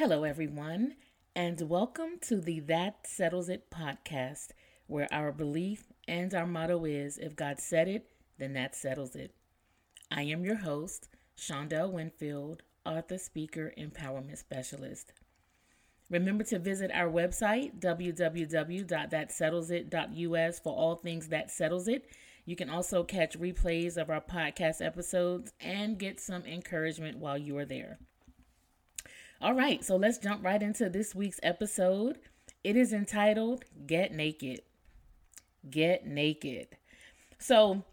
Hello, everyone, and welcome to the That Settles It podcast, where our belief and our motto is if God said it, then that settles it. I am your host, Shondell Winfield, author, speaker, empowerment specialist. Remember to visit our website, www.thatsettlesit.us, for all things that settles it. You can also catch replays of our podcast episodes and get some encouragement while you are there. All right, so let's jump right into this week's episode. It is entitled Get Naked. Get Naked. So,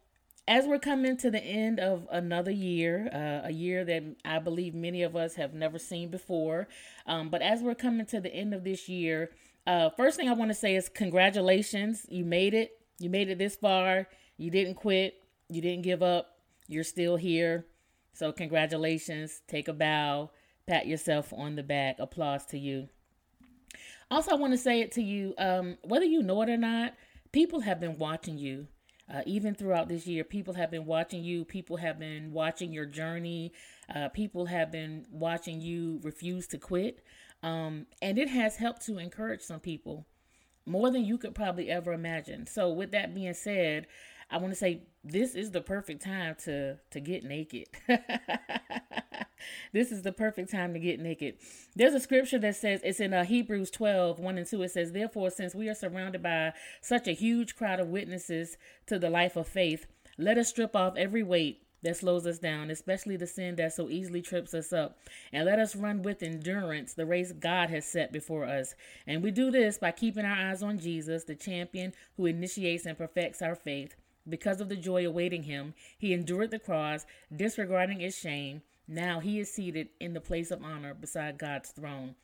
as we're coming to the end of another year, uh, a year that I believe many of us have never seen before, um, but as we're coming to the end of this year, uh, first thing I want to say is congratulations. You made it. You made it this far. You didn't quit. You didn't give up. You're still here. So, congratulations. Take a bow pat yourself on the back. Applause to you. Also, I want to say it to you um, whether you know it or not, people have been watching you. Uh, even throughout this year, people have been watching you. People have been watching your journey. Uh, people have been watching you refuse to quit. Um, and it has helped to encourage some people more than you could probably ever imagine. So, with that being said, I want to say this is the perfect time to to get naked. this is the perfect time to get naked. There's a scripture that says it's in uh, Hebrews 12, 1 and 2. It says, Therefore, since we are surrounded by such a huge crowd of witnesses to the life of faith, let us strip off every weight that slows us down, especially the sin that so easily trips us up. And let us run with endurance the race God has set before us. And we do this by keeping our eyes on Jesus, the champion who initiates and perfects our faith. Because of the joy awaiting him, he endured the cross, disregarding its shame. Now he is seated in the place of honor beside God's throne.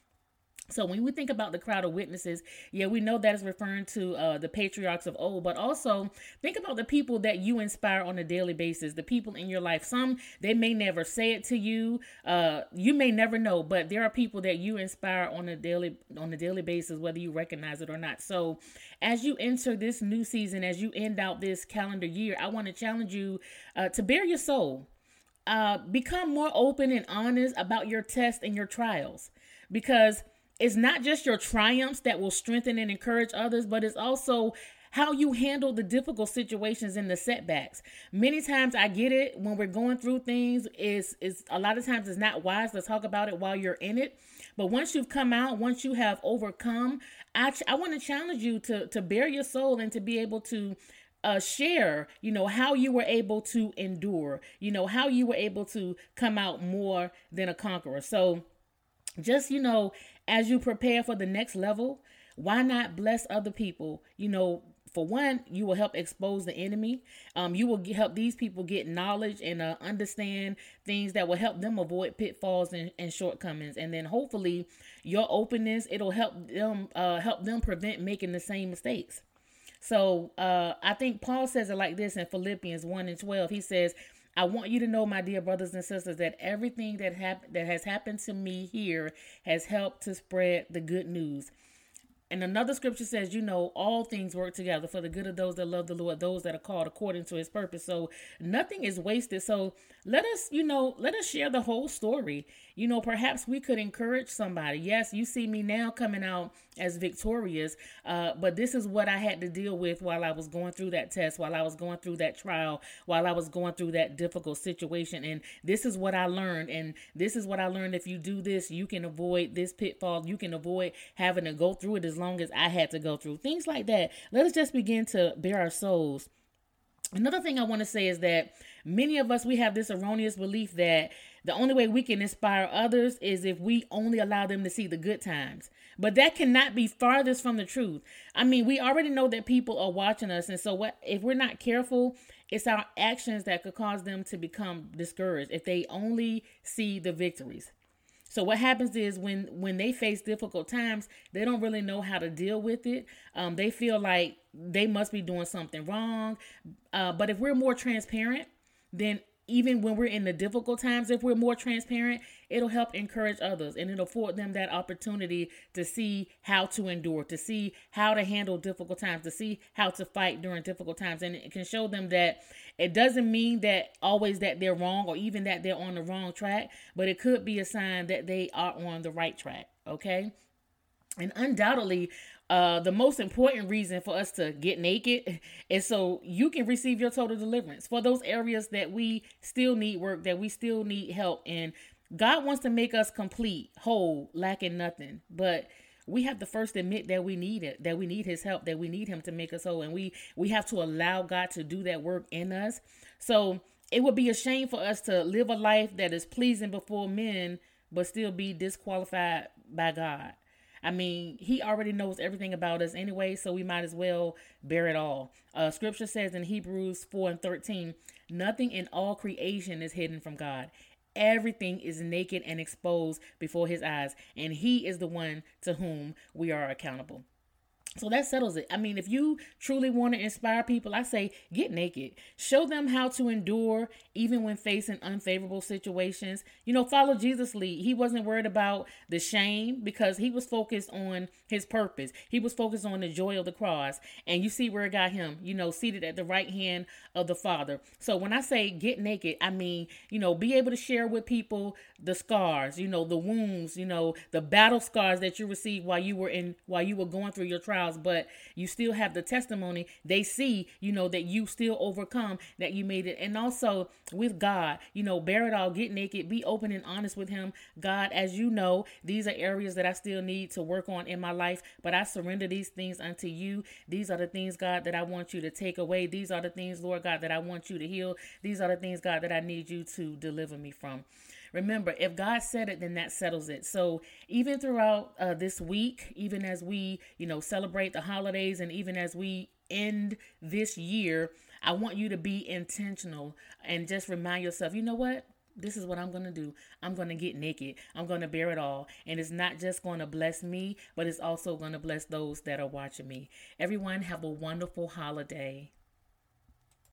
So when we think about the crowd of witnesses, yeah, we know that is referring to uh, the patriarchs of old, but also think about the people that you inspire on a daily basis, the people in your life. Some they may never say it to you, uh, you may never know, but there are people that you inspire on a daily on a daily basis, whether you recognize it or not. So as you enter this new season, as you end out this calendar year, I want to challenge you uh, to bare your soul. Uh, become more open and honest about your tests and your trials because it's not just your triumphs that will strengthen and encourage others, but it's also how you handle the difficult situations and the setbacks. Many times I get it when we're going through things is is a lot of times it's not wise to talk about it while you're in it. But once you've come out, once you have overcome, I ch- I want to challenge you to to bare your soul and to be able to uh, share, you know, how you were able to endure, you know, how you were able to come out more than a conqueror. So, just, you know, as you prepare for the next level, why not bless other people? You know, for one, you will help expose the enemy. Um, you will get, help these people get knowledge and uh, understand things that will help them avoid pitfalls and, and, shortcomings. And then hopefully, your openness it'll help them uh, help them prevent making the same mistakes. So uh, I think Paul says it like this in Philippians one and twelve. He says, I want you to know, my dear brothers and sisters, that everything that hap- that has happened to me here has helped to spread the good news. And another scripture says, you know, all things work together for the good of those that love the Lord, those that are called according to his purpose. So nothing is wasted. So let us, you know, let us share the whole story. You know, perhaps we could encourage somebody. Yes, you see me now coming out as victorious, uh, but this is what I had to deal with while I was going through that test, while I was going through that trial, while I was going through that difficult situation. And this is what I learned. And this is what I learned. If you do this, you can avoid this pitfall. You can avoid having to go through it as long as I had to go through. Things like that. Let us just begin to bare our souls. Another thing I want to say is that many of us, we have this erroneous belief that the only way we can inspire others is if we only allow them to see the good times. But that cannot be farthest from the truth. I mean, we already know that people are watching us. And so what if we're not careful, it's our actions that could cause them to become discouraged if they only see the victories. So what happens is when when they face difficult times, they don't really know how to deal with it. Um, they feel like they must be doing something wrong. Uh, but if we're more transparent, then even when we're in the difficult times, if we're more transparent, it'll help encourage others and it'll afford them that opportunity to see how to endure, to see how to handle difficult times, to see how to fight during difficult times. And it can show them that it doesn't mean that always that they're wrong or even that they're on the wrong track, but it could be a sign that they are on the right track. Okay. And undoubtedly, uh, the most important reason for us to get naked is so you can receive your total deliverance for those areas that we still need work, that we still need help. And God wants to make us complete, whole, lacking nothing. But we have to first admit that we need it, that we need his help, that we need him to make us whole. And we we have to allow God to do that work in us. So it would be a shame for us to live a life that is pleasing before men, but still be disqualified by God. I mean, he already knows everything about us anyway, so we might as well bare it all. Uh, scripture says in Hebrews 4 and 13, nothing in all creation is hidden from God. Everything is naked and exposed before his eyes, and he is the one to whom we are accountable. So that settles it. I mean, if you truly want to inspire people, I say get naked. Show them how to endure even when facing unfavorable situations. You know, follow Jesus' lead. He wasn't worried about the shame because he was focused on his purpose. He was focused on the joy of the cross. And you see where it got him, you know, seated at the right hand of the Father. So when I say get naked, I mean, you know, be able to share with people the scars, you know, the wounds, you know, the battle scars that you received while you were in while you were going through your trials, but you still have the testimony. They see, you know, that you still overcome, that you made it. And also with God, you know, bare it all, get naked, be open and honest with him. God, as you know, these are areas that I still need to work on in my life, but I surrender these things unto you. These are the things, God, that I want you to take away. These are the things, Lord God, that I want you to heal. These are the things, God, that I need you to deliver me from. Remember, if God said it, then that settles it. So even throughout uh, this week, even as we, you know, celebrate the holidays and even as we end this year, I want you to be intentional and just remind yourself, you know what? This is what I'm going to do. I'm going to get naked. I'm going to bare it all. And it's not just going to bless me, but it's also going to bless those that are watching me. Everyone, have a wonderful holiday.